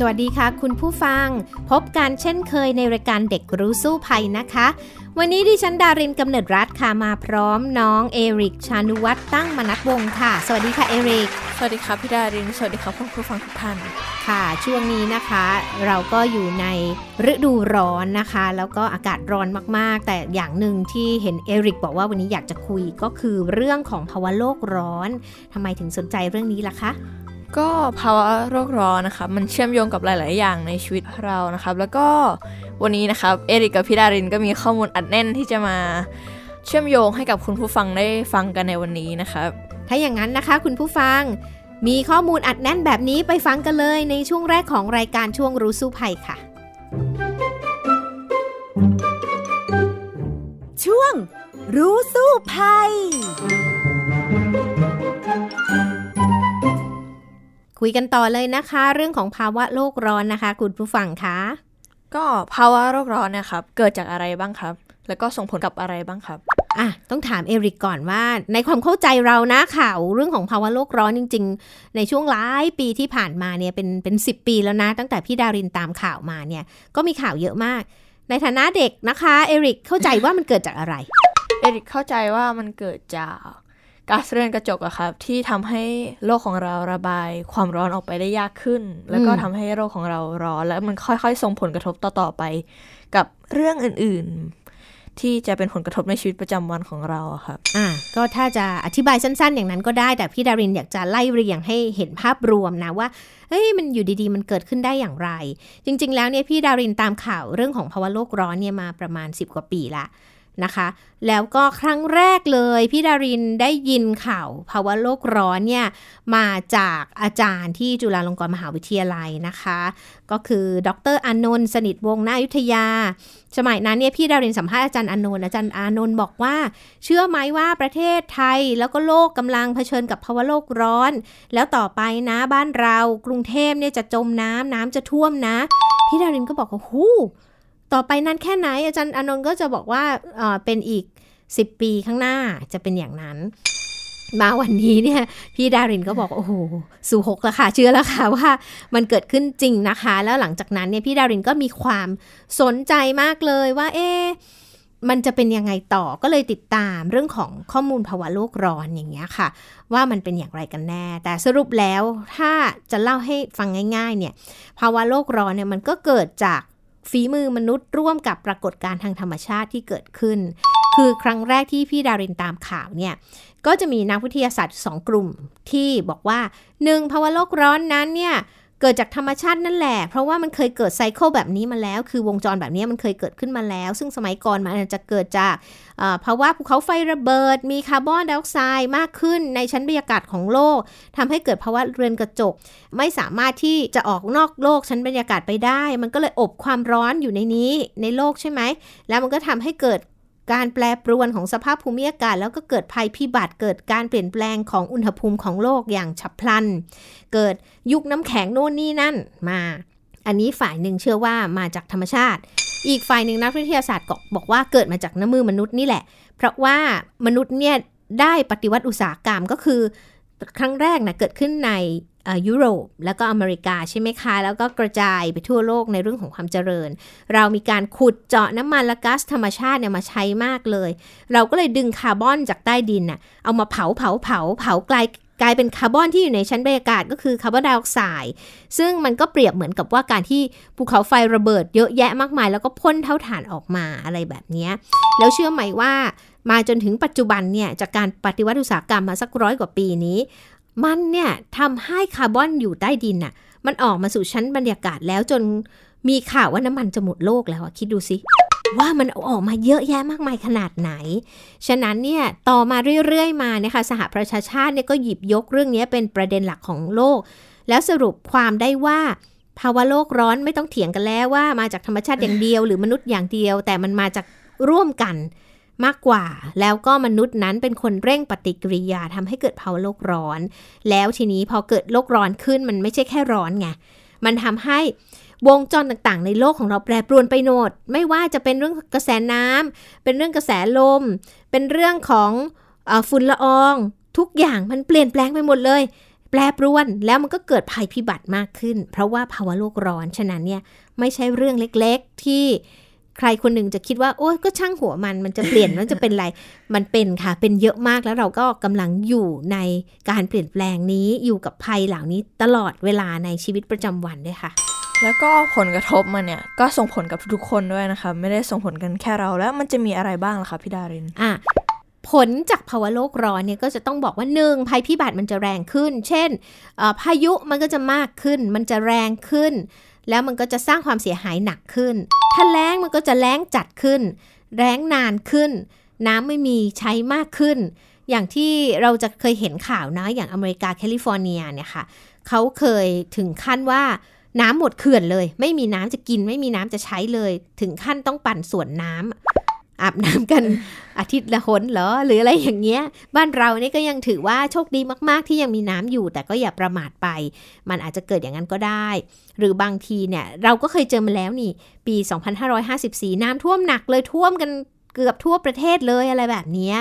สวัสดีค่ะ คุณผู้ฟัง พบกันเช่นเคยในรายการเด็กรู้สู้ภัยนะคะ วันนี้ดิฉันดารินกำเนิดรัฐค่ะมาพร้อมน้องเอริกชานุวัตรตั้งมนัดวงค่ะ สวัสดีค่ะเอริก สวัสดีครับพี่ดาริน สวัสดีครับคุณผู้ฟังทุกท่านค่ะ ช่วงนี้นะคะ เราก็อยู่ในฤดูร้อนนะคะ แล้วก็อากาศร้อนมากๆ แต่อย่างหนึ่งที่เห็นเอริกบอกว่าวันนี้อยากจะคุยก็คือเรื่องของภาวะโลกร้อนทำไมถึงสนใจเรื่องนี้ล่ะคะ ก็ภาวะโรคร้อนนะครับมันเชื่อมโยงกับหลาย ๆ อย่างในชีวิตเรานะครับ แล้วก็วันนี้นะครับเอริกกับพี่ดารินก็มีข้อมูลอัดแน่นที่จะมาเชื่อมโยงให้กับคุณผู้ฟังได้ฟังกันในวันนี้นะครับถ้าอย่างนั้นนะคะ คุณผู้ฟัง มีข้อมูลอัดแน่นแบบนี้ไปฟังกันเลยในช่วงแรกของรายการช่วงรู้สู้ภัยค่ะ ช่วงรู้สู้ภัย คุยกันต่อเลยนะคะ เรื่องของภาวะโลกร้อนนะคะ คุณผู้ฟังคะก็ภาวะโรคร้อนเนี่ยครับ เกิดจากอะไรบ้างครับ แล้วก็ส่งผลกับอะไรบ้างครับอะต้องถามเอริกก่อนว่า ในความเข้าใจเรานะข่าวเรื่องของภาวะโลกร้อนจริง ๆ ในช่วงหลายปีที่ผ่านมาเนี่ยเป็นเป็นสิปีแล้วนะ ตั้งแต่พี่ดารินตามข่าวมาเนี่ย ก็มีข่าวเยอะมาก ในฐานะเด็กนะคะเอริกเข้าใจว่ามันเกิดจากอะไรเอริกเข้าใจว่ามันเกิดจาก ก๊าซเรือนกระจกอะครับที่ทำให้โลกของเราระบายความร้อนออกไปได้ยากขึ้น แล้วก็ทำให้โลกของเราร้อน แล้วมันค่อยๆ ส่งผลกระทบต่อๆไป กับเรื่องอื่นๆ ที่จะเป็นผลกระทบในชีวิตประจำวันของเราอะครับอะก็ถ้าจะอธิบายสั้นๆ อย่างนั้นก็ได้แต่พี่ดารินอยากจะไล่เรียงให้เห็นภาพรวมนะว่าเฮ้ยมันอยู่ดีๆ มันเกิดขึ้นได้อย่างไร จริง ๆ แล้วเนี่ยพี่ดารินตามข่าวเรื่องของภาวะโลกร้อนเนี่ยมาประมาณ 10 กว่าปีละ นะคะ แล้วก็ครั้งแรกเลยพี่ดารินได้ยินข่าวภาวะโลกร้อนเนี่ยมาจากอาจารย์ที่จุฬาลงกรณ์มหาวิทยาลัยนะคะ ก็คือดรอานนท์สนิทวงศ์นาอยุธยา สมัยนั้นเนี่ยพี่ดารินสัมภาษณ์อาจารย์อานนท์อาจารย์อานนท์บอกว่า เชื่อไหมว่าประเทศไทยแล้วก็โลกกำลังเผชิญกับภาวะโลกร้อน แล้วต่อไปนะบ้านเรากรุงเทพเนี่ยจะจมน้ำน้ำจะท่วมนะ พี่ดารินก็บอกว่าหู ต่อไปนั้นแค่ไหน อาจารย์อนนท์ก็จะบอกว่าเป็นอีก 10 ปีข้างหน้าจะเป็นอย่างนั้น มาวันนี้เนี่ย พี่ดารินก็บอกโอ้โหสู่หกแล้วค่ะเชื่อแล้วค่ะว่ามันเกิดขึ้นจริงนะคะ แล้วหลังจากนั้นเนี่ยพี่ดารินก็มีความสนใจมากเลยว่า เอ๊มันจะเป็นยังไงต่อก็เลยติดตามเรื่องของข้อมูลภาวะโลกร้อนอย่างเงี้ยค่ะ ว่ามันเป็นอย่างไรกันแน่ แต่สรุปแล้วถ้าจะเล่าให้ฟังง่าย ๆ เนี่ย ภาวะโลกร้อนเนี่ยมันก็เกิดจาก ฝีมือมนุษย์ร่วมกับปรากฏการณ์ทางธรรมชาติที่เกิดขึ้น คือครั้งแรกที่พี่ดารินตามข่าวเนี่ยก็จะมีนักวิทยาศาสตร์สองกลุ่มที่บอกว่าหนึ่งภาวะโลกร้อนนั้นเนี่ย เกิดจากธรรมชาตินั่นแหละ เพราะว่ามันเคยเกิดไซเคิลแบบนี้มาแล้ว คือวงจรแบบนี้มันเคยเกิดขึ้นมาแล้ว ซึ่งสมัยก่อนมันอาจจะเกิดจากภาวะภูเขาไฟระเบิด มีคาร์บอนไดออกไซด์มากขึ้นในชั้นบรรยากาศของโลกทำให้เกิดภาวะเรือนกระจก ไม่สามารถที่จะออกนอกโลกชั้นบรรยากาศไปได้ มันก็เลยอบความร้อนอยู่ในนี้ในโลกใช่ไหม แล้วมันก็ทำให้เกิด การแปรปรวนของสภาพภูมิอากาศ แล้วก็เกิดภัยพิบัติ เกิดการเปลี่ยนแปลงของอุณหภูมิของโลกอย่างฉับพลัน เกิดยุคน้ำแข็งโน่นนี่นั่นมา อันนี้ฝ่ายหนึ่งเชื่อว่ามาจากธรรมชาติ อีกฝ่ายหนึ่งนักวิทยาศาสตร์ก็บอกว่าเกิดมาจากน้ำมือมนุษย์นี่แหละ เพราะว่ามนุษย์เนี่ยได้ปฏิวัติอุตสาหกรรมก็คือ ครั้งแรกนะเกิดขึ้นใน ยุโรปแล้วก็อเมริกาใช่ไหมคะ แล้วก็กระจายไปทั่วโลกในเรื่องของความเจริญ เรามีการขุดเจาะน้ำมันและก๊าซธรรมชาติเนี่ยมาใช้มากเลย เราก็เลยดึงคาร์บอนจากใต้ดินน่ะเอามาเผาเผาเผาเผากลายกลายเป็นคาร์บอนที่อยู่ในชั้นบรรยากาศก็คือคาร์บอนไดออกไซด์ซึ่งมันก็เปรียบเหมือนกับว่าการที่ภูเขาไฟระเบิดเยอะแยะมากมาย แล้วก็พ่นเท่าฐานออกมาอะไรแบบนี้แล้วเชื่อไหมว่ามาจนถึงปัจจุบันเนี่ยจากการปฏิวัติอุตสาหกรรมมาสักร้อยกว่าปีนี้ มันเนี่ยทำให้คาร์บอนอยู่ใต้ดินน่ะ มันออกมาสู่ชั้นบรรยากาศแล้วจนมีข่าวว่าน้ำมันจะหมดโลกแล้วอะคิดดูสิ ว่ามันออกมาเยอะแยะมากมายขนาดไหน ฉะนั้นเนี่ยต่อมาเรื่อยๆมาเนี่ยค่ะสหประชาชาติเนี่ยก็หยิบยกเรื่องนี้เป็นประเด็นหลักของโลก แล้วสรุปความได้ว่าภาวะโลกร้อนไม่ต้องเถียงกันแล้วว่ามาจากธรรมชาติอย่างเดียว หรือมนุษย์อย่างเดียว แต่มันมาจากร่วมกัน มากกว่า แล้วก็มนุษย์นั้นเป็นคนเร่งปฏิกิริยาทำให้เกิดภาวะโลกร้อน แล้วทีนี้พอเกิดโลกร้อนขึ้นมันไม่ใช่แค่ร้อนไง มันทำให้วงจรต่างๆ ในโลกของเราแปรปรวนไปโหนด ไม่ว่าจะเป็นเรื่องกระแสน้ำเป็นเรื่องกระแสลม เป็นเรื่องของอฝุ่นละออง ทุกอย่างมันเปลี่ยนแปลงไปหมดเลย แปรปรวนแล้วมันก็เกิดภัยพิบัติมากขึ้น เพราะว่าภาวะโลกร้อน ฉะนั้นเนี่ยไม่ใช่เรื่องเล็กๆที่ ใครคนหนึ่งจะคิดว่า โอ้ยก็ช่างหัวมันมันจะเปลี่ยนมันจะเป็นอะไรมันเป็นค่ะ เป็นเยอะมากแล้วเราก็กำลังอยู่ในการเปลี่ยนแปลงนี้อยู่กับภัยเหล่านี้ตลอดเวลาในชีวิตประจำวันด้วยค่ะ แล้วก็ผลกระทบมันเนี่ยก็ส่งผลกับทุกๆคนด้วยนะคะ ไม่ได้ส่งผลกันแค่เราแล้วมันจะมีอะไรบ้างล่ะคะพี่ดารินอะผลจากภาวะโลกร้อนเนี่ยก็จะต้องบอกว่าหนึ่งภัยพิบัติมันจะแรงขึ้น เช่นเอ่อพายุมันก็จะมากขึ้น มันจะแรงขึ้น แล้วมันก็จะสร้างความเสียหายหนักขึ้น ถ้าแล้งมันก็จะแล้งจัดขึ้นแรงนานขึ้น น้ำไม่มีใช้มากขึ้น อย่างที่เราจะเคยเห็นข่าวนะ อย่างอเมริกาแคลิฟอร์เนียเนี่ยค่ะเขาเคยถึงขั้นว่าน้ำหมดเขื่อนเลย ไม่มีน้ำจะกินไม่มีน้ำจะใช้เลย ถึงขั้นต้องปันส่วนน้ำ อาบน้ำกันอาทิตย์ละหนเหรอ หรืออะไรอย่างเงี้ย บ้านเรานี่ก็ยังถือว่าโชคดีมาก ๆ ที่ยังมีน้ำอยู่ แต่ก็อย่าประมาทไป มันอาจจะเกิดอย่างนั้นก็ได้ หรือบางทีเนี่ย เราก็เคยเจอมาแล้วนี่ ปี 2554 น้ำท่วมหนักเลยท่วมกันเกือบทั่วประเทศเลยอะไรแบบเนี้ย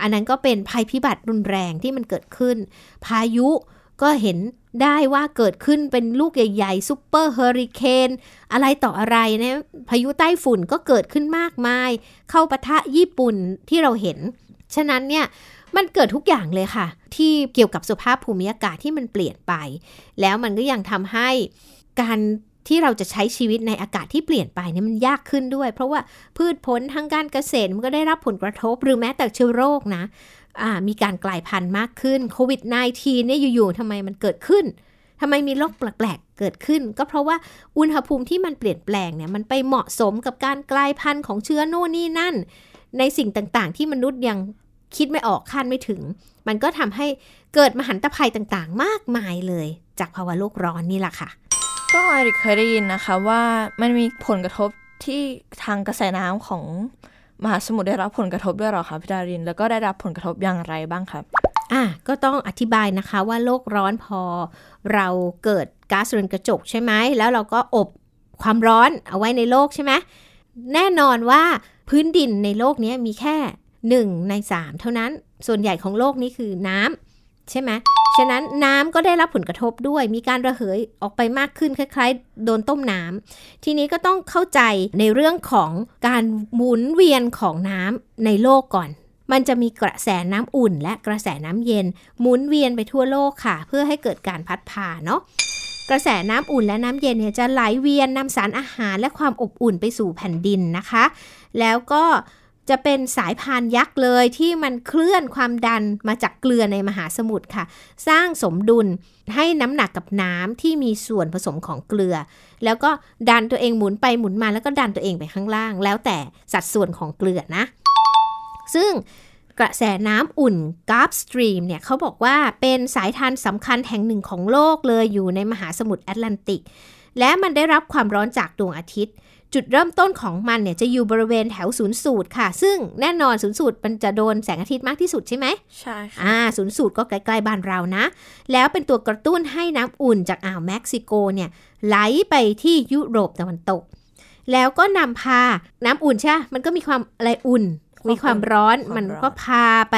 อันนั้นก็เป็นภัยพิบัติรุนแรงที่มันเกิดขึ้น พายุก็เห็น ได้ว่าเกิดขึ้นเป็นลูกใหญ่ๆซูเปอร์เฮอริเคนอะไรต่ออะไรนะพายุใต้ฝุ่นก็เกิดขึ้นมากมาย เข้าปะทะญี่ปุ่นที่เราเห็น ฉะนั้นเนี่ยมันเกิดทุกอย่างเลยค่ะ ที่เกี่ยวกับสภาพภูมิอากาศที่มันเปลี่ยนไป แล้วมันก็ยังทำให้การที่เราจะใช้ชีวิตในอากาศที่เปลี่ยนไปเนี่ยมันยากขึ้นด้วย เพราะว่าพืชผลทางการเกษตรมันก็ได้รับผลกระทบหรือแม้แต่เชื้อโรคนะ มีการกลายพันธุ์มากขึ้นโควิด -19 เนี่ยอยู่ๆทำไมมันเกิดขึ้นทำไมมีโรคแปลกๆเกิดขึ้น ก็เพราะว่าอุณหภูมิที่มันเปลี่ยนแปลงเนี่ยมันไปเหมาะสมกับการกลายพันธุ์ของเชื้อโน่นนี่นั่น ในสิ่งต่างๆ ที่มนุษย์ยังคิดไม่ออกคาดไม่ถึง มันก็ทำให้เกิดมหันตภัยต่างๆ มากมายเลย จากภาวะโลกร้อนนี่แหละค่ะ ก็อริเคยได้ยินนะคะว่ามันมีผลกระทบที่ทางกระแสน้ำของ มหาสมุทรได้รับผลกระทบด้วยหรอคะพี่ดาริน แล้วก็ได้รับผลกระทบอย่างไรบ้างครับอะก็ต้องอธิบายนะคะว่าโลกร้อนพอเราเกิดก๊าซเรือนกระจกใช่ไหมแล้วเราก็อบความร้อนเอาไว้ในโลกใช่ไหมแน่นอนว่าพื้นดินในโลกนี้มีแค่หนึ่งในสามเท่านั้นส่วนใหญ่ของโลกนี้คือน้ำ ใช่ไหมฉะนั้นน้ำก็ได้รับผลกระทบด้วย มีการระเหยออกไปมากขึ้นคล้ายๆ โดนต้มน้ำทีนี้ก็ต้องเข้าใจในเรื่องของการหมุนเวียนของน้ำในโลกก่อน มันจะมีกระแสน้ำอุ่น และกระแสน้ำเย็นหมุนเวียนไปทั่วโลกค่ะ เพื่อให้เกิดการพัดพาเนาะกระแสน้ำอุ่นและน้ำเย็นเนี่ยจะไหลเวียนนำสารอาหารและความอบอุ่นไปสู่แผ่นดินนะคะ แล้วก็ จะเป็นสายพานยักษ์เลยที่มันเคลื่อนความดันมาจากเกลือในมหาสมุทรค่ะ สร้างสมดุลให้น้ำหนักกับน้ำที่มีส่วนผสมของเกลือ แล้วก็ดันตัวเองหมุนไปหมุนมาแล้วก็ดันตัวเองไปข้างล่าง แล้วแต่สัดส่วนของเกลือนะ ซึ่งกระแสน้ำอุ่น Gulf Stream เนี่ยเขาบอกว่าเป็นสายธารสำคัญแห่งหนึ่งของโลกเลยอยู่ในมหาสมุทรแอตแลนติก และมันได้รับความร้อนจากดวงอาทิตย์ จุดเริ่มต้นของมันเนี่ยจะอยู่บริเวณแถวศูนย์สูตรค่ะ ซึ่งแน่นอนศูนย์สูตรมันจะโดนแสงอาทิตย์มากที่สุดใช่ไหมใช่ค่ะอ่าศูนย์สูตรก็ใกล้ๆบ้านเรานะ แล้วเป็นตัวกระตุ้นให้น้ำอุ่นจากอ่าวเม็กซิโกเนี่ยไหลไปที่ยุโรปตะวันตก แล้วก็นำพาน้ำอุ่นใช่มันก็มีความอะไรอุ่น มีความร้อนมันก็พาไป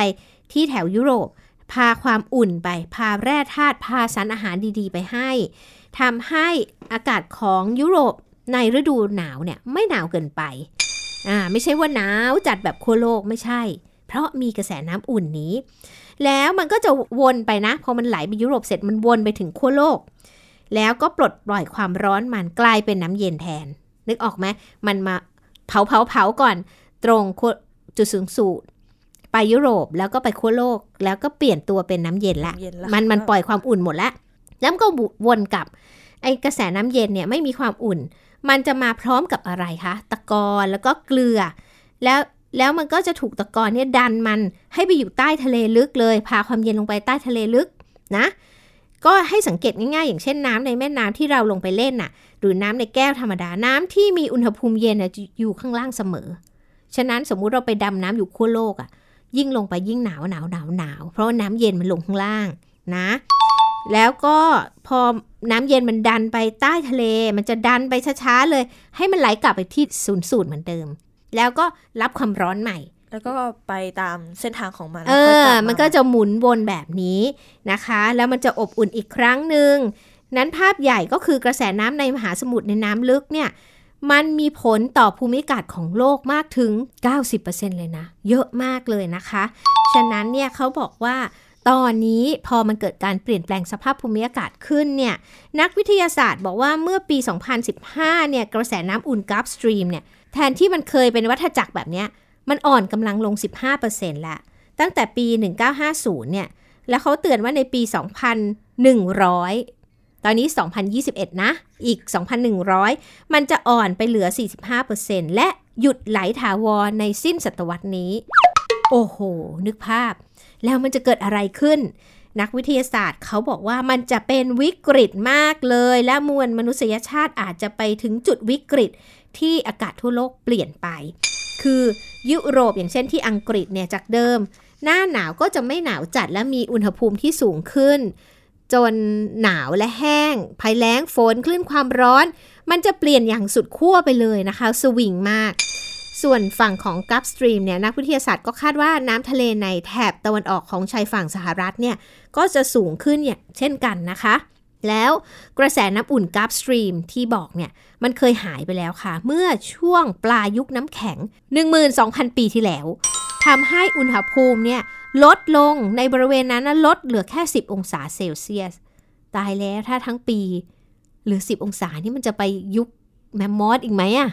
ที่แถวยุโรป พาความอุ่นไป พาแร่ธาตุพาสารอาหารดีๆ ไปให้ทำให้อากาศของยุโรป ในฤดูหนาวเนี่ยไม่หนาวเกินไปอ่าไม่ใช่ว่าหนาวจัดแบบขั้วโลกไม่ใช่ เพราะมีกระแสน้ำอุ่นนี้ แล้วมันก็จะวนไปนะ พอมันไหลไปยุโรปเสร็จมันวนไปถึงขั้วโลก แล้วก็ปลดปล่อยความร้อนมันกลายเป็นน้ำเย็นแทน นึกออกไหมมันมาเผาเผาเผาก่อน ตรงจุดสูงสุดไปยุโรปแล้วก็ไปขั้วโลก แล้วก็เปลี่ยนตัวเป็นน้ำเย็นละมันมันปล่อยความอุ่นหมดแล้วแล้วก็วนกับไอกระแสน้ำเย็นเนี่ยไม่มีความอุ่น มันจะมาพร้อมกับอะไรคะตะกอนแล้วก็เกลือ แล้วแล้วมันก็จะถูกตะกอนเนี่ยดันมันให้ไปอยู่ใต้ทะเลลึกเลย พาความเย็นลงไปใต้ทะเลลึกนะ ก็ให้สังเกตง่ายๆ อย่างเช่นน้ำในแม่น้ำที่เราลงไปเล่นน่ะ หรือน้ำในแก้วธรรมดาน้ำที่มีอุณหภูมิเย็นน่ะอยู่ข้างล่างเสมอ ฉะนั้นสมมุติเราไปดำน้ำอยู่ขั้วโลกอะ ยิ่งลงไปยิ่งหนาวหนาวหนาวหนาวเพราะว่าน้ำเย็นมันลงข้างล่างนะ แล้วก็พอน้ำเย็นมันดันไปใต้ทะเล มันจะดันไปช้าๆเลย ให้มันไหลกลับไปที่ศูนย์สูตรเหมือนเดิม แล้วก็รับความร้อนใหม่ แล้วก็ไปตามเส้นทางของมัน เอแล้วค่ยอกลับามันก็จะหมุนวนแบบนี้นะคะ แล้วมันจะอบอุ่นอีกครั้งหนึ่งนั้นภาพใหญ่ก็คือกระแสน้ำในมหาสมุทรในน้ำลึกเนี่ย มันมีผลต่อภูมิอากาศของโลกมากถึง 90%เลยนะ เยอะมากเลยนะคะ ฉะนั้นเนี่ยเขาบอกว่า ตอนนี้พอมันเกิดการเปลี่ยนแปลงสภาพภูมิอากาศขึ้นเนี่ยนักวิทยาศาสตร์บอกว่าเมื่อปี 2015 เนี่ยกระแสน้ำอุ่นกราฟสตรีมเนี่ยแทนที่มันเคยเป็นวัฏจักรแบบเนี้ยมันอ่อนกำลังลง 15%ละตั้งแต่ปี 1950 เนี่ยแล้วเขาเตือนว่าในปี 2100 ตอนนี้ 2021 นะ อีก 2,100 มันจะอ่อนไปเหลือ 45%และหยุดไหลถาวรในสิ้นศตวรรษนี้ โอ้โห นึกภาพ แล้วมันจะเกิดอะไรขึ้น นักวิทยาศาสตร์เขาบอกว่ามันจะเป็นวิกฤตมากเลย และมวลมนุษยชาติอาจจะไปถึงจุดวิกฤตที่อากาศทั่วโลกเปลี่ยนไป คือยุโรปอย่างเช่นที่อังกฤษเนี่ยจากเดิม หน้าหนาวก็จะไม่หนาวจัดและมีอุณหภูมิที่สูงขึ้น จนหนาวและแห้งภัยแล้งฝนคลื่นความร้อน มันจะเปลี่ยนอย่างสุดขั้วไปเลยนะคะ สวิงมาก ส่วนฝั่งของ Gulf Stream เนี่ยนักวิทยาศาสตร์ก็คาดว่าน้ำทะเลในแถบตะวันออกของชายฝั่งสหรัฐเนี่ยก็จะสูงขึ้นอย่างเช่นกันนะคะ แล้วกระแสน้ำอุ่น Gulf Stream ที่บอกเนี่ยมันเคยหายไปแล้วค่ะ เมื่อช่วงปลายยุคน้ำแข็ง 12,000 ปีที่แล้วทำให้อุณหภูมิเนี่ยลดลงในบริเวณนั้นนะลดเหลือแค่ 10 องศาเซลเซียส ตายแล้วถ้าทั้งปีเหลือ 10 องศานี่มันจะไปยุค แมมมอสอีกไหมอะ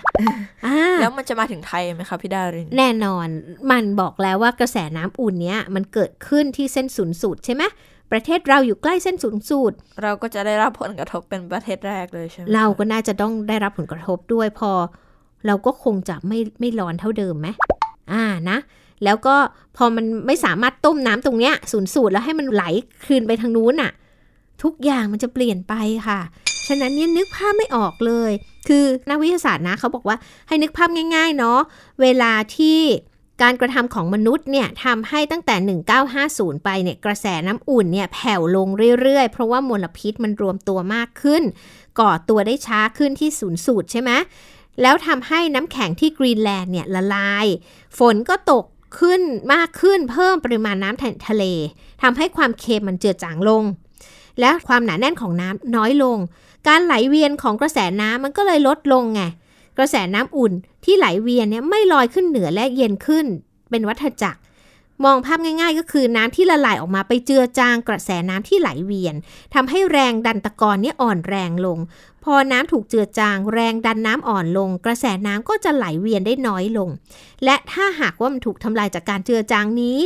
อ่าแล้วมันจะมาถึงไทยไหมคะพี่ดาริน แน่นอนมันบอกแล้วว่ากระแสน้ำอุ่นเนี้ยมันเกิดขึ้นที่เส้นศูนย์สูตรใช่ไหมประเทศเราอยู่ใกล้เส้นศูนย์สูตร เราก็จะได้รับผลกระทบเป็นประเทศแรกเลยใช่ไหมคะเราก็น่าจะต้องได้รับผลกระทบด้วยพอ เราก็คงจะไม่ไม่ร้อนเท่าเดิมไหมอ่านะ แล้วก็พอมันไม่สามารถต้มน้ำตรงเนี้ยศูนย์สูตรแล้วให้มันไหลคืนไปทางนู้นน่ะทุกอย่างมันจะเปลี่ยนไปค่ะ ฉะนั้นเนี่ยนึกภาพไม่ออกเลย คือนักวิทยาศาสตร์นะเขาบอกว่าให้นึกภาพง่ายๆเนาะเวลาที่การกระทำของมนุษย์เนี่ยทำให้ตั้งแต่ 1950 ไปเนี่ยกระแสน้ำอุ่นเนี่ยแผ่วลงเรื่อยๆ เพราะว่ามลพิษมันรวมตัวมากขึ้น ก่อตัวได้ช้าขึ้นที่ศูนย์สูตรใช่ไหมแล้วทำให้น้ำแข็งที่กรีนแลนด์เนี่ยละลาย ฝนก็ตกขึ้นมากขึ้นเพิ่มปริมาณน้ำทะเลทำให้ความเค็มมันเจือจางลง และความหนาแน่นของน้ำน้อยลง การไหลเวียนของกระแสน้ำมันก็เลยลดลงไงกระแสน้ำอุ่นที่ไหลเวียนเนี่ยไม่ลอยขึ้นเหนือและเย็นขึ้น เป็นวัฏจักร มองภาพง่าย ๆ ก็คือน้ำที่ละลายออกมาไปเจือจางกระแสน้ำที่ไหลเวียนทำให้แรงดันตะกอนเนี่ยอ่อนแรงลง พอน้ำถูกเจือจาง แรงดันน้ำอ่อนลง กระแสน้ำก็จะไหลเวียนได้น้อยลง และถ้าหากว่ามันถูกทำลายจากการเจือจางนี้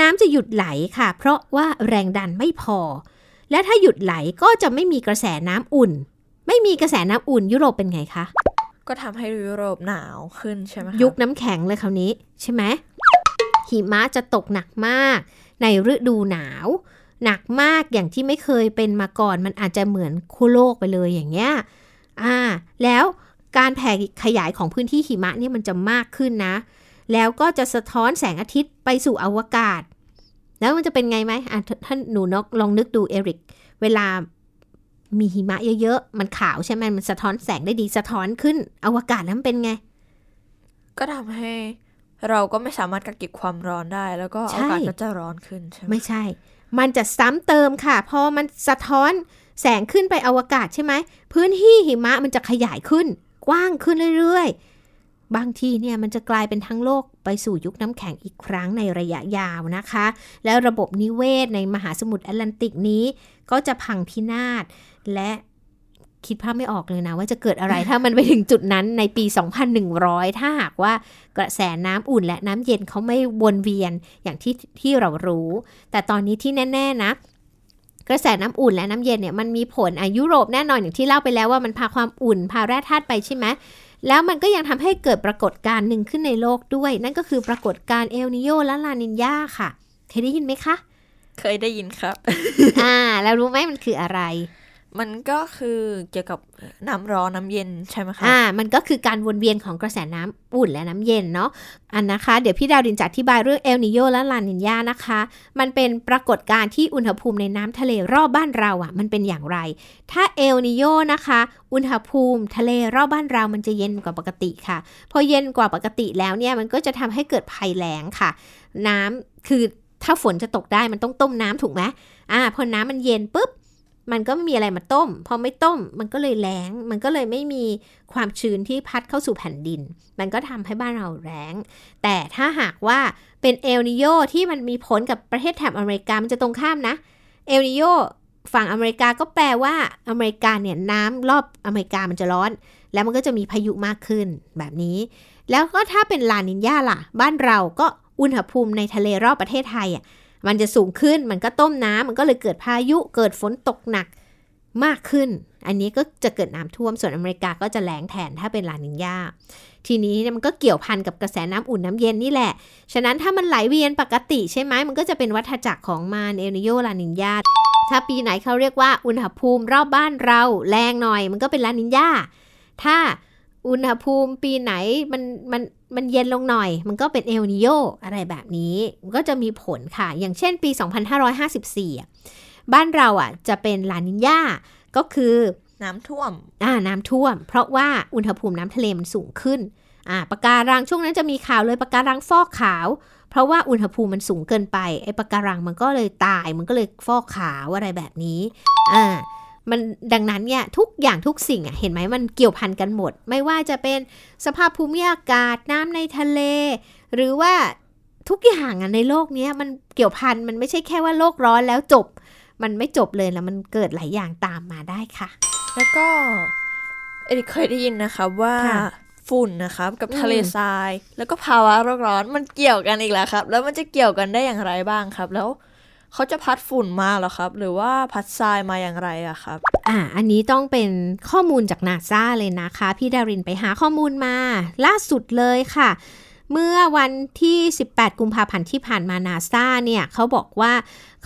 น้ำจะหยุดไหลค่ะ เพราะว่าแรงดันไม่พอ และถ้าหยุดไหลก็จะไม่มีกระแสน้ำอุ่น ไม่มีกระแสน้ำอุ่นยุโรปเป็นไงคะ ก็ทำให้ยุโรปหนาวขึ้นใช่ไหมคะยุคน้ำแข็งเลยคราวนี้ใช่ไหมหิมะจะตกหนักมาก ในฤดูหนาว หนักมากอย่างที่ไม่เคยเป็นมาก่อนมันอาจจะเหมือนคู่โลกไปเลยอย่างเงี้ยอ่า แล้วการแผ่ขยายของพื้นที่หิมะเนี่ยมันจะมากขึ้นนะ แล้วก็จะสะท้อนแสงอาทิตย์ไปสู่อวกาศ แล้วมันจะเป็นไงไหมอะท่านหนูนกลองนึกดูเอริก เวลามีหิมะเยอะๆ มันขาวใช่ไหมมันสะท้อนแสงได้ดีสะท้อนขึ้น อวกาศแล้วมันเป็นไง ก็ทำให้เราก็ไม่สามารถกักเก็บความร้อนได้ แล้วก็ใช่อากาศก็จะร้อนขึ้นใช่ไหมไม่ใช่ มันจะซ้ำเติมค่ะ พอมันสะท้อนแสงขึ้นไปอวกาศใช่ไหม พื้นที่หิมะมันจะขยายขึ้น กว้างขึ้นเรื่อยๆ บางทีเนี่ยมันจะกลายเป็นทั้งโลกไปสู่ยุคน้ำแข็งอีกครั้งในระยะยาวนะคะ แล้วระบบนิเวศในมหาสมุทรแอตแลนติกนี้ ก็จะพังพินาศและคิดภาพไม่ออกเลยนะ ว่าจะเกิดอะไรถ้ามันไปถึงจุดนั้นในปี 2100 ถ้าหากว่ากระแสน้ำอุ่นและน้ำเย็นเขาไม่วนเวียนอย่างที่ที่เรารู้ แต่ตอนนี้ที่แน่ ๆ นะ กระแสน้ำอุ่นและน้ำเย็นเนี่ยมันมีผลอายุโรปแน่นอนอย่างที่เล่าไปแล้วว่ามันพาความอุ่นพาแร่ธาตุไปใช่ไหม แล้วมันก็ยังทำให้เกิดปรากฏการณ์หนึ่งขึ้นในโลกด้วย นั่นก็คือปรากฏการณ์เอลนิโยและลานินยาค่ะ เคยได้ยินไหมคะ เคยได้ยินครับ อ่า แล้วรู้ไหมมันคืออะไร มันก็คือเกี่ยวกับน้ำร้อนน้ำเย็นใช่ไหมคะอ่ามันก็คือการวนเวียนของกระแสน้ำอุ่นและน้ำเย็นเนาะอันนะคะ เดี๋ยวพี่ดาวดินจะอธิบายเรื่องเอลนิโยและลานินยานะคะ มันเป็นปรากฏการณ์ที่อุณหภูมิในน้ำทะเลรอบบ้านเราอะ่ะ มันเป็นอย่างไร ถ้าเอลนิโยนะคะ อุณหภูมิทะเลรอบบ้านเรามันจะเย็นกว่าปกติค่ะ พอเย็นกว่าปกติแล้วเนี่ยมันก็จะทำให้เกิดภัยแล้งค่ะ น้ำคือถ้าฝนจะตกได้มันต้องต้มน้ำถูกไหมอ่าพอน้ำมันเย็นปุ๊บ มันก็ไม่มีอะไรมาต้ม พอไม่ต้มมันก็เลยแล้ง มันก็เลยไม่มีความชื้นที่พัดเข้าสู่แผ่นดิน มันก็ทำให้บ้านเราแล้ง แต่ถ้าหากว่าเป็นเอลนิโยที่มันมีผลกับประเทศแถบอเมริกา มันจะตรงข้ามนะ เอลนิโยฝั่งอเมริกาก็แปลว่าอเมริกาเนี่ยน้ำรอบอเมริกามันจะร้อน แล้วมันก็จะมีพายุมากขึ้นแบบนี้ แล้วก็ถ้าเป็นลานินยาล่ะ บ้านเราก็อุณหภูมิในทะเลรอบประเทศไทยอะ มันจะสูงขึ้นมันก็ต้มน้ำมันก็เลยเกิดพายุเกิดฝนตกหนักมากขึ้น อันนี้ก็จะเกิดน้ำท่วมส่วนอเมริกาก็จะแล้งแทนถ้าเป็นลานินยาทีนี้มันก็เกี่ยวพันกับกระแสน้ำอุ่นน้ำเย็นนี่แหละ ฉะนั้นถ้ามันไหลเวียนปกติใช่ไหมมันก็จะเป็นวัฏจักรของมานเอลนิโยลานินยาถ้าปีไหนเขาเรียกว่าอุณหภูมิรอบบ้านเราแรงหน่อย มันก็เป็นลานินยาถ้า อุณหภูมิปีไหนมันมันมันเย็นลงหน่อย มันก็เป็นเอลนิโยอะไรแบบนี้มันก็จะมีผลค่ะ อย่างเช่นปี 2554อะบ้านเราอะจะเป็นลานินยาก็คือน้ำท่วม อ่า น้ำท่วม เพราะว่าอุณหภูมิน้ำทะเลมันสูงขึ้น อ่าปะการังช่วงนั้นจะมีข่าวเลยปะการังฟอกขาว เพราะว่าอุณหภูมิมันสูงเกินไปไอ้ปะการังมันก็เลยตาย มันก็เลยฟอกขาวอะไรแบบนี้ อ่า มันดังนั้นเนี่ยทุกอย่างทุกสิ่งอะเห็นไหมมันเกี่ยวพันกันหมด ไม่ว่าจะเป็นสภาพภูมิอากาศน้ำในทะเล หรือว่าทุกอย่างอะในโลกเนี้ยมันเกี่ยวพันมันไม่ใช่แค่ว่าโลกร้อนแล้วจบ มันไม่จบเลยแล้วมันเกิดหลายอย่างตามมาได้ค่ะ แล้วก็เอริเคยได้ยินนะคะว่าฝุ่นนะครับกับทะเลทราย แล้วก็ภาวะโลกร้อนมันเกี่ยวกันอีกแล้วครับ แล้วมันจะเกี่ยวกันได้อย่างไรบ้างครับ แล้ว เขาจะพัดฝุ่นมาหรอครับ หรือว่าพัดทรายมาอย่างไรอะครับ อ่า อันนี้ต้องเป็นข้อมูลจากนาซาเลยนะคะ พี่ดารินไปหาข้อมูลมา ล่าสุดเลยค่ะ เมื่อวันที่ 18 กุมภาพันธ์ที่ผ่านมานาซาเนี่ยเขาบอกว่า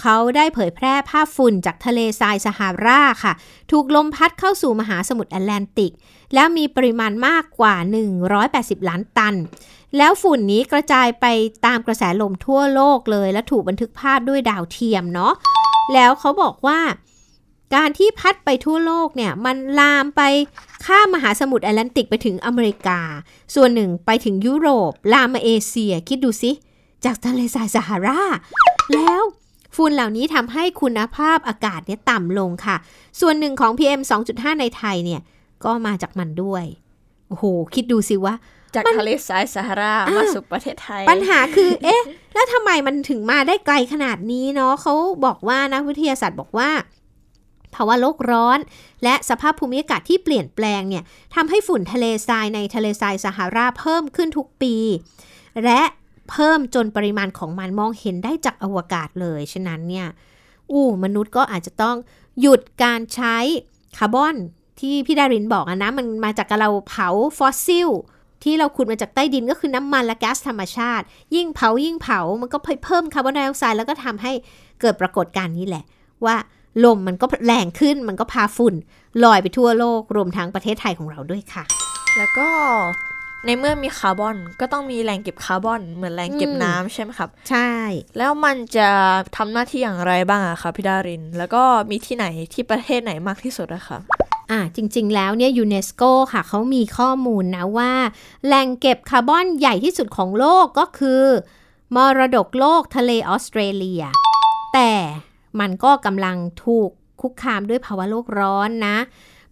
เขาได้เผยแพร่ภาพฝุ่นจากทะเลทรายซาฮาราค่ะ ถูกลมพัดเข้าสู่มหาสมุทรแอตแลนติก แล้วมีปริมาณมากกว่า 180 ล้านตัน แล้วฝุ่นนี้กระจายไปตามกระแสลมทั่วโลกเลย และถูกบันทึกภาพด้วยดาวเทียมเนาะแล้วเขาบอกว่าการที่พัดไปทั่วโลกเนี่ย มันลามไปข้ามมหาสมุทรแอตแลนติกไปถึงอเมริกา ส่วนหนึ่งไปถึงยุโรป ลามมาเอเชีย คิดดูสิจากทะเลทรายซาฮารา แล้วฝุ่นเหล่านี้ทำให้คุณภาพอากาศเนี่ยต่ำลงค่ะ ส่วนหนึ่งของ PM 2.5 ในไทยเนี่ย ก็มาจากมันด้วย โอ้โห คิดดูสิว่า จากทะเลทรายซาฮาราอะมาสู่ประเทศไทย ปัญหาคือ เอ๊ะ แล้วทำไมมันถึงมาได้ไกลขนาดนี้เนาะเขาบอกว่านักวิทยาศาสตร์บอกว่าภาวะโลกร้อน และสภาพภูมิอากาศที่เปลี่ยนแปลงเนี่ยทำให้ฝุ่นทะเลทรายในทะเลทรายซาฮาราเพิ่มขึ้นทุกปี และเพิ่มจนปริมาณของมันมองเห็นได้จากอวกาศเลย ฉะนั้นเนี่ยอู้มนุษย์ก็อาจจะต้องหยุดการใช้คาร์บอนที่พี่ดารินบอกอะนะ มันมาจากการเราเผาฟอสซิล ที่เราขุดมาจากใต้ดินก็คือน้ำมันและก๊าซธรรมชาติ ยิ่งเผายิ่งเผามันก็เพิ่มคาร์บอนไดออกไซด์แล้วก็ทำให้เกิดปรากฏการณ์นี้แหละ ว่าลมมันก็แรงขึ้นมันก็พาฝุ่นลอยไปทั่วโลกรวมทั้งประเทศไทยของเราด้วยค่ะ แล้วก็ในเมื่อมีคาร์บอนก็ต้องมีแหล่งเก็บคาร์บอน เหมือนแหล่งเก็บอืมน้ำใช่ไหมครับ ใช่ แล้วมันจะทำหน้าที่อย่างไรบ้างอะคะพี่ดาริน แล้วก็มีที่ไหนที่ประเทศไหนมากที่สุดอะคะ อ่าจริง ๆ แล้วเนี่ยยูเนสโกค่ะเขามีข้อมูลนะว่า แหล่งเก็บคาร์บอนใหญ่ที่สุดของโลกก็คือ มรดกโลกทะเลออสเตรเลีย แต่มันก็กำลังถูกคุกคามด้วยภาวะโลกร้อนนะ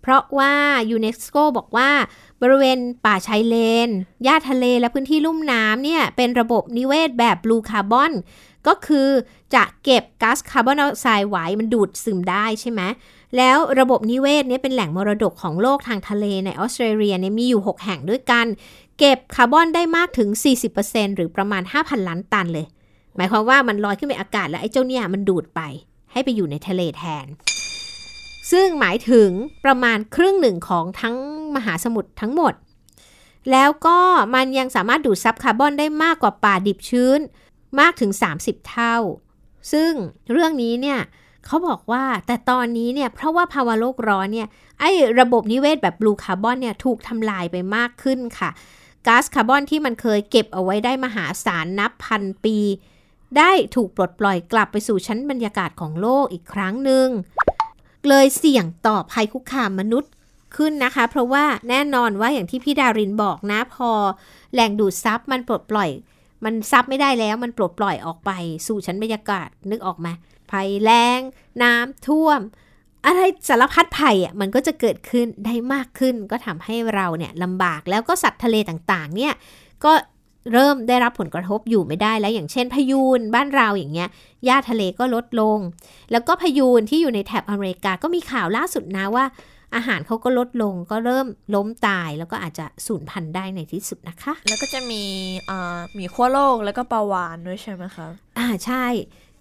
เพราะว่ายูเนสโกบอกว่าบริเวณป่าชายเลน หญ้าทะเลและพื้นที่ลุ่มน้ำเนี่ย เป็นระบบนิเวศแบบ blue carbon ก็คือจะเก็บก๊าซคาร์บอนไดออกไซด์ไว้มันดูดซึมได้ใช่ไหม แล้วระบบนิเวศเนี่ยเป็นแหล่งมรดกของโลกทางทะเลในออสเตรเลียเนี่ยมีอยู่ 6 แห่งด้วยกัน เก็บคาร์บอนได้มากถึง 40%หรือประมาณ 5,000 ล้านตันเลย หมายความว่ามันลอยขึ้นไปอากาศแล้วไอ้เจ้าเนี่ยมันดูดไป ให้ไปอยู่ในทะเลแทน ซึ่งหมายถึงประมาณครึ่งหนึ่งของทั้งมหาสมุทรทั้งหมด แล้วก็มันยังสามารถดูดซับคาร์บอนได้มากกว่าป่าดิบชื้นมากถึง 30 เท่า ซึ่งเรื่องนี้เนี่ย เขาบอกว่าแต่ตอนนี้เนี่ยเพราะว่าภาวะโลกร้อนเนี่ยไอ้ระบบนิเวศแบบ blue carbon เนี่ยถูกทำลายไปมากขึ้นค่ะก๊าซคาร์บอนที่มันเคยเก็บเอาไว้ได้มหาศาลนับพันปี ได้ถูกปลดปล่อยกลับไปสู่ชั้นบรรยากาศของโลกอีกครั้งหนึ่งเลยเสี่ยงต่อภัยคุกคามมนุษย์ขึ้นนะคะ เพราะว่าแน่นอนว่าอย่างที่พี่ดารินบอกนะพอแหล่งดูดซับมันปลดปล่อย มันซับไม่ได้แล้วมันปลดปล่อยออกไปสู่ชั้นบรรยากาศนึกออกไหม ภัยแล้ง น้ำท่วม อะไรสารพัดภัยอะมันก็จะเกิดขึ้นได้มากขึ้น ก็ทำให้เราเนี่ยลำบากแล้วก็สัตว์ทะเลต่างๆ เนี่ยก็เริ่มได้รับผลกระทบอยู่ไม่ได้แล้วอย่างเช่นพายุนบ้านเราอย่างเงี้ยหญ้าทะเลก็ลดลง แล้วก็พายุนที่อยู่ในแถบอเมริกาก็มีข่าวล่าสุดนะว่า อาหารเขาก็ลดลงก็เริ่มล้มตายแล้วก็อาจจะสูญพันธุ์ได้ในที่สุดนะคะ แล้วก็จะมีอ่าหมีขั้วโลกแล้วก็ปลาวานด้วยใช่ไหมคะอ่าใช่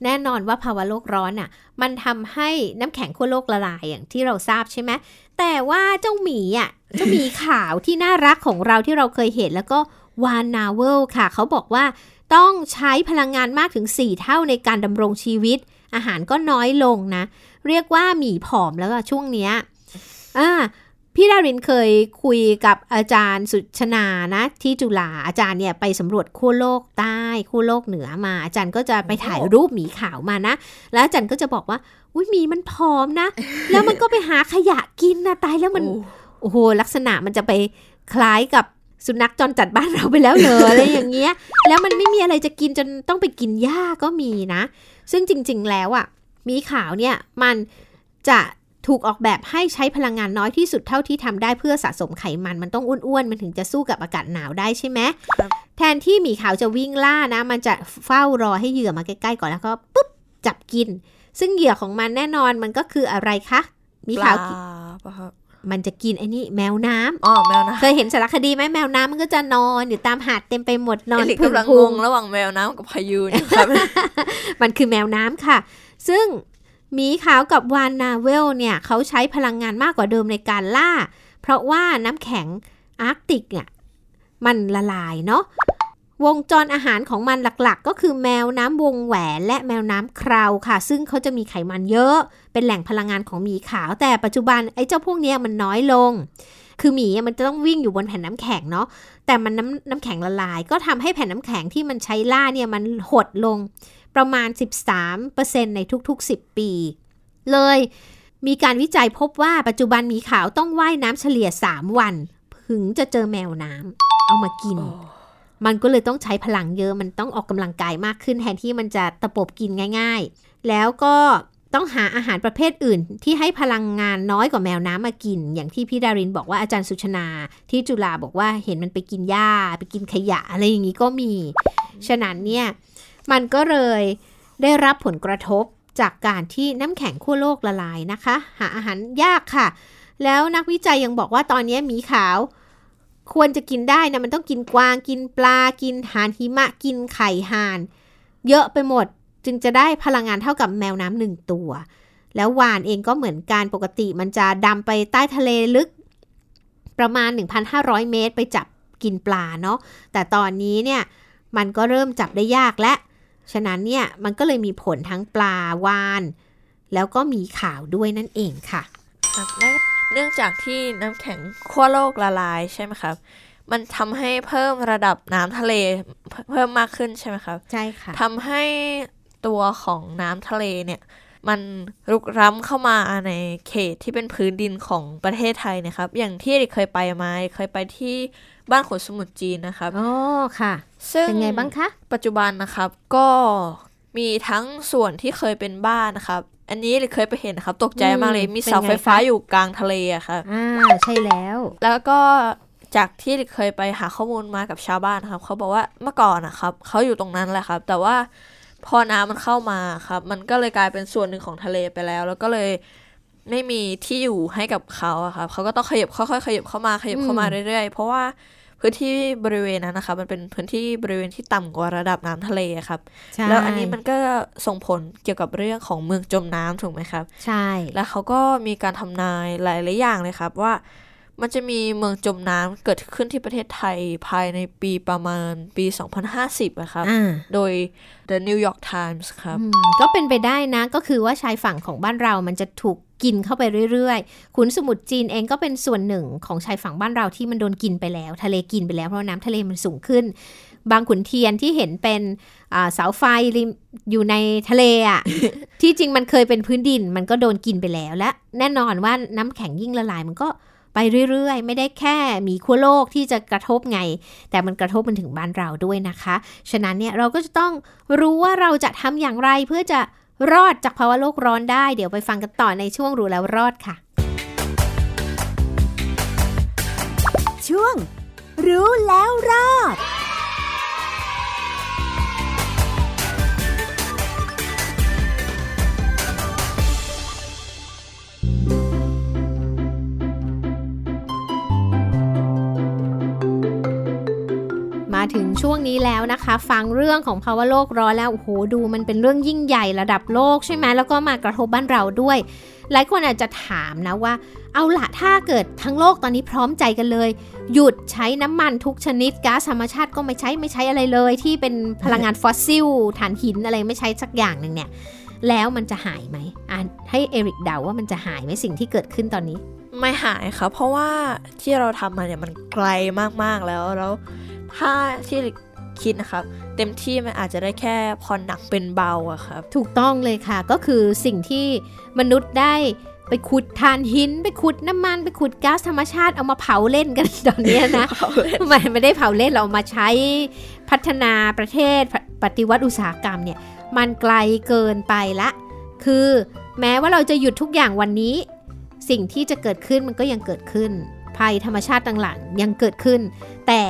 แน่นอนว่าภาวะโลกร้อนอะ มันทำให้น้ำแข็งขั้วโลกละลายอย่างที่เราทราบใช่ไหมแต่ว่าเจ้าหมีอะเจ้าหมีขาวที่น่ารักของเราที่เราเคยเห็นแล้วก็วานนาเวลค่ะ เขาบอกว่าต้องใช้พลังงานมากถึง 4 เท่าในการดำรงชีวิต อาหารก็น้อยลงนะ เรียกว่าหมีผอมแล้วช่วงเนี้ยอ่า พี่ดารินเคยคุยกับอาจารย์สุชนานะที่จุฬาอาจารย์เนี่ยไปสำรวจขั้วโลกใต้ขั้วโลกเหนือมา อาจารย์ก็จะไปถ่ายรูปหมีขาวมานะ แล้วอาจารย์ก็จะบอกว่า อุ้ยหมีมันผอมนะ แล้วมันก็ไปหาขยะกินนะตายแล้วมันโอ้โหลักษณะมันจะไปคล้ายกับสุนัขจรจัดบ้านเราไปแล้วเหรออะไรอย่างเงี้ย แล้วมันไม่มีอะไรจะกินจนต้องไปกินหญ้าก็มีนะ ซึ่งจริง ๆ แล้วอะ่ะหมีขาวเนี่ยมันจะ ถูกออกแบบให้ใช้พลังงานน้อยที่สุดเท่าที่ทำได้เพื่อสะสมไขมัน มันต้องอ้วนๆ มันถึงจะสู้กับอากาศหนาวได้ใช่ไหมครับแทนที่หมีขาวจะวิ่งล่านะ มันจะเฝ้ารอให้เหยื่อมาใกล้ๆก่อนแล้วก็ปุ๊บจับกิน ซึ่งเหยื่อของมันแน่นอนมันก็คืออะไรคะหมีปขาลาวกินปะครับมันจะกินไอ้นี่แมวน้ำอ๋อแมวนะเคยเห็นสารคดีไหมแมวน้ำมันก็จะนอนอยู่ตามหาดเต็มไปหมดนอนเอลิกพึ่งกำลังพุงงงระหว่างแมวน้ำกับพายุอยู่ครับมันคือแมวน้ำค่ะ ซึ่ง หมีขาวกับวานนาเวลเนี่ยเขาใช้พลังงานมากกว่าเดิมในการล่า เพราะว่าน้ำแข็งอาร์กติกเนี่ยมันละลายเนาะวงจรอาหารของมันหลักๆ ก็คือแมวน้ำวงแหวนและแมวน้ำคราวค่ะ ซึ่งเขาจะมีไขมันเยอะ เป็นแหล่งพลังงานของหมีขาว แต่ปัจจุบันไอ้เจ้าพวกนี้มันน้อยลง คือหมีมันจะต้องวิ่งอยู่บนแผ่นน้ำแข็งเนาะแต่มันน้ำน้ำแข็งละลาย ก็ทำให้แผ่นน้ำแข็งที่มันใช้ล่าเนี่ยมันหดลง ประมาณ 13%ในทุกๆ 10 ปี เลยมีการวิจัยพบว่าปัจจุบันหมีขาวต้องว่ายน้ำเฉลี่ย 3 วันถึงจะเจอแมวน้ำเอามากิน มันก็เลยต้องใช้พลังเยอะมันต้องออกกำลังกายมากขึ้นแทนที่มันจะตะปบกินง่าย ๆ แล้วก็ต้องหาอาหารประเภทอื่น ที่ให้พลังงานน้อยกว่าแมวน้ำมากิน อย่างที่พี่ดารินบอกว่าอาจารย์สุชนา ที่จุฬาบอกว่าเห็นมันไปกินหญ้า ไปกินขยะอะไรอย่างนี้ก็มี ฉะนั้นเนี่ย มันก็เลยได้รับผลกระทบจากการที่น้ำแข็งขั้วโลกละลายนะคะ หาอาหารยากค่ะ แล้วนักวิจัยยังบอกว่าตอนนี้หมีขาว ควรจะกินได้นะมันต้องกินกวางกินปลากินห่านหิมะกินไข่ห่าน เยอะไปหมดจึงจะได้พลังงานเท่ากับแมวน้ำหนึ่งตัว แล้ววานเองก็เหมือนกันปกติมันจะดำไปใต้ทะเลลึก ประมาณ 1,500 เมตรไปจับกินปลาเนาะแต่ตอนนี้เนี่ยมันก็เริ่มจับได้ยากและ ฉะนั้นเนี่ยมันก็เลยมีผลทั้งปลาวาน แล้วก็มีข่าวด้วยนั่นเองค่ะครับและเนื่องจากที่น้ำแข็งขั้วโลกละลายใช่ไหมครับ มันทำให้เพิ่มระดับน้ำทะเลเพิ่มเพิ่มมากขึ้นใช่ไหมครับ ใช่ค่ะทำให้ตัวของน้ำทะเลเนี่ยมันรุกร้ำเข้ามาในเขตที่เป็นพื้นดินของประเทศไทยนะครับ อย่างที่เด็กเคยไปมาเคยไปที่ บ้านขนสมุทรจีนนะครับอ๋อค่ะ ซึ่งเป็นไงบ้างคะ ปัจจุบันนะครับก็มีทั้งส่วนที่เคยเป็นบ้านนะครับ อันนี้เลยเคยไปเห็นนะครับ ตกใจมากเลยอืมมีเป็นเสาไงไฟฟ้าคะอยู่กลางทะเลอะครับอ่าใช่แล้ว แล้วก็จากที่เคยไปหาข้อมูลมากับชาวบ้านนะครับ เขาบอกว่าเมื่อก่อนนะครับเขาอยู่ตรงนั้นแหละครับ แต่ว่าพอน้ำมันเข้ามาครับ มันก็เลยกลายเป็นส่วนหนึ่งของทะเลไปแล้ว แล้วก็เลย ไม่มีที่อยู่ให้กับเขาอะครับเขาก็ต้องขยับค่อยๆขยับเข้ามาขยับเข้ามาเรื่อยๆ เพราะว่าพื้นที่บริเวณนั้นนะคะ มันเป็นพื้นที่บริเวณที่ต่ำกว่าระดับน้ำทะเลอะครับใช่แล้วอันนี้มันก็ส่งผลเกี่ยวกับเรื่องของเมืองจมน้ำถูกไหมครับ ใช่ แล้วเขาก็มีการทำนายหลายๆอย่างเลยครับว่า มันจะมีเมืองจมน้ำเกิดขึ้นที่ประเทศไทยภายในปีประมาณปี 2050อะครับอ่าโดย The New York Times ครับอืมก็เป็นไปได้นะ ก็คือว่าชายฝั่งของบ้านเรามันจะถูก กินเข้าไปเรื่อยๆ ขุนสมุทรจีนเองก็เป็นส่วนหนึ่งของชายฝั่งบ้านเราที่มันโดนกินไปแล้ว ทะเลกินไปแล้วเพราะน้ำทะเลมันสูงขึ้น บางขุนเทียนที่เห็นเป็นอ่าเสาไฟริมอยู่ในทะเลอะ ที่จริงมันเคยเป็นพื้นดิน มันก็โดนกินไปแล้วและ แน่นอนว่าน้ำแข็งยิ่งละลายมันก็ไปเรื่อยๆ ไม่ได้แค่หมีขั้วโลกที่จะกระทบไง แต่มันกระทบมันถึงบ้านเราด้วยนะคะ ฉะนั้นเนี่ยเราก็จะต้องรู้ว่าเราจะทำอย่างไรเพื่อจะ รอดจากภาวะโลกร้อนได้ เดี๋ยวไปฟังกันต่อในช่วงรู้แล้วรอดค่ะ ช่วง รู้แล้วรอด ช่วงนี้แล้วนะคะ ฟังเรื่องของภาวะโลกร้อนแล้วโอ้โหดูมันเป็นเรื่องยิ่งใหญ่ระดับโลกใช่ไหมแล้วก็มากระทบบ้านเราด้วย หลายคนอาจจะถามนะว่า เอาละถ้าเกิดทั้งโลกตอนนี้พร้อมใจกันเลย หยุดใช้น้ำมันทุกชนิดก๊าซธรรมชาติก็ไม่ใช้ไม่ใช้อะไรเลย ที่เป็นพลังงานฟอสซิลถ่านหินอะไรไม่ใช้สักอย่างหนึ่งเนี่ยแล้วมันจะหายไหมอะให้เอริกเดาว่ามันจะหายไหมสิ่งที่เกิดขึ้นตอนนี้ ไม่หายครับเพราะว่าที่เราทำมาเนี่ยมันไกลมากๆแล้วแล้ว ถ้าที่คิดนะครับ เต็มที่มันอาจจะได้แค่ผ่อนหนักเป็นเบาอะครับ ถูกต้องเลยค่ะก็คือสิ่งที่มนุษย์ได้ไปขุดถ่านหิน ไปขุดน้ำมัน ไปขุดก๊าซธรรมชาติเอามาเผาเล่นกันตอนเนี้ยนะมันไม่ได้เผาเล่นเราเอามาใช้พัฒนาประเทศปปฏิวัติอุตสาหกรรมเนี่ย มันไกลเกินไปละ คือแม้ว่าเราจะหยุดทุกอย่างวันนี้ สิ่งที่จะเกิดขึ้นมันก็ยังเกิดขึ้น ภัยธรรมชาติต่างๆยังเกิดขึ้น แต่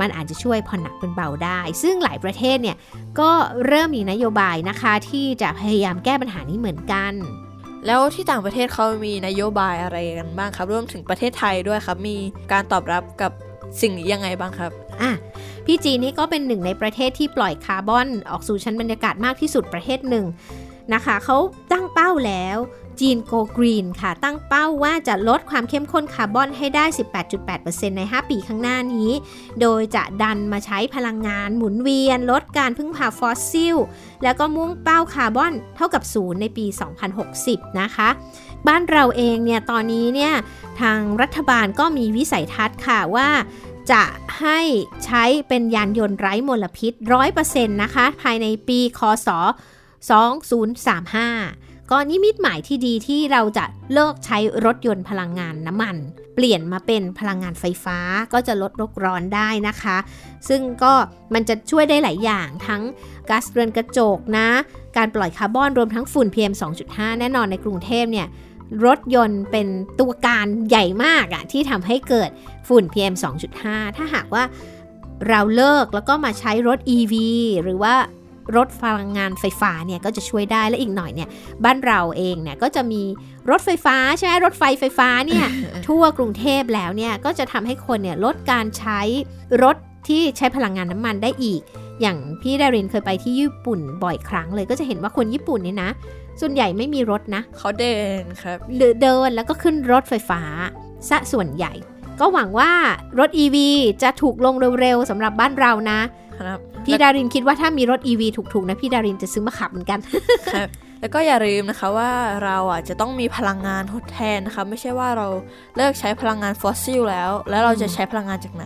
มันอาจจะช่วยผ่อนหนักเป็นเบาได้ ซึ่งหลายประเทศเนี่ยก็เริ่มมีนโยบายนะคะที่จะพยายามแก้ปัญหานี้เหมือนกัน แล้วที่ต่างประเทศเขามีนโยบายอะไรกันบ้างครับ รวมถึงประเทศไทยด้วยครับ มีการตอบรับกับสิ่งนี้ยังไงบ้างครับอะพี่จีนนี่ก็เป็นหนึ่งในประเทศที่ปล่อยคาร์บอนออกสู่ชั้นบรรยากาศมากที่สุดประเทศหนึ่งนะคะเขาตั้งเป้าแล้ว จีน go green ค่ะ ตั้งเป้าว่าจะลดความเข้มข้นคาร์บอนให้ได้ 18.8%ใน 5 ปีข้างหน้านี้ โดยจะดันมาใช้พลังงานหมุนเวียน ลดการพึ่งพาฟอสซิล แล้วก็มุ่งเป้าคาร์บอนเท่ากับศูนย์ในปี 2060 นะคะ บ้านเราเองเนี่ยตอนนี้เนี่ยทางรัฐบาลก็มีวิสัยทัศน์ค่ะว่าจะให้ใช้เป็นยานยนต์ไร้มลพิษ 100%นะคะ ภายในปี คศ 2035 ก็นิมิตหมายที่ดีที่เราจะเลิกใช้รถยนต์พลังงานน้ำมัน เปลี่ยนมาเป็นพลังงานไฟฟ้าก็จะลดโลกร้อนได้นะคะ ซึ่งก็มันจะช่วยได้หลายอย่างทั้งก๊าซเรือนกระจกนะ การปล่อยคาร์บอนรวมทั้งฝุ่น PM 2.5 แน่นอนในกรุงเทพเนี่ยรถยนต์เป็นตัวการใหญ่มากอะที่ทำให้เกิดฝุ่น PM 2.5 ถ้าหากว่าเราเลิกแล้วก็มาใช้รถ EV หรือว่า รถพลังงานไฟฟ้าเนี่ยก็จะช่วยได้และอีกหน่อยเนี่ยบ้านเราเองเนี่ยก็จะมีรถไฟฟ้าใช่ไหมรถไฟไฟฟ้าเนี่ยทั่วกรุงเทพแล้วเนี่ยก็จะทำให้คนเนี่ยลดการใช้รถที่ใช้พลังงานน้ำมันได้อีก อย่างพี่ดารินเคยไปที่ญี่ปุ่นบ่อยครั้งเลยก็จะเห็นว่าคนญี่ปุ่นเนี่ยนะ ส่วนใหญ่ไม่มีรถนะเขาเดินครับหรือเดินแล้วก็ขึ้นรถไฟฟ้าซะส่วนใหญ่ ก็หวังว่ารถ EV จะถูกลงเร็วๆสำหรับบ้านเรานะครับพี่ดารินคิดว่าถ้ามีรถ EV ถูกๆนะพี่ดารินจะซื้อมาขับเหมือนกันครับแล้วก็อย่าลืมนะคะว่าเราอะจะต้องมีพลังงานทดแทนนะคะ ไม่ใช่ว่าเราเลิกใช้พลังงานฟอสซิลแล้ว แล้วเราจะใช้พลังงานจากไหน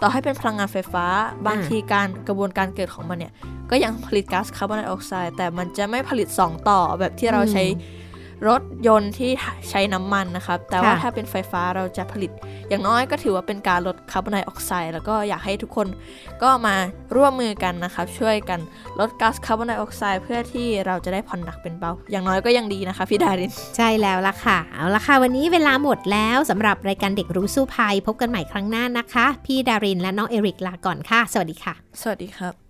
ต่อให้เป็นพลังงานไฟฟ้า บางทีการกระบวนการเกิดของมันเนี่ย ก็ยังผลิตก๊าซคาร์บอนไดออกไซด์แต่มันจะไม่ผลิต 2 ต่อแบบที่เราใช้ รถยนต์ที่ใช้น้ำมันนะครับ แต่ว่าค่ะถ้าเป็นไฟฟ้าเราจะผลิต อย่างน้อยก็ถือว่าเป็นการลดคาร์บอนไดออกไซด์แล้วก็อยากให้ทุกคนก็มาร่วมมือกันนะครับ ช่วยกันลดก๊าซคาร์บอนไดออกไซด์เพื่อที่เราจะได้ผ่อนหนักเป็นเบา อย่างน้อยก็ยังดีนะคะพี่ดาริน ใช่แล้วล่ะค่ะ เอาละค่ะ วันนี้เวลาหมดแล้วสำหรับรายการเด็กรู้สู้ภัยพบกันใหม่ครั้งหน้านะคะ พี่ดารินและน้องเอริกลาก่อนค่ะ สวัสดีค่ะ สวัสดีครับ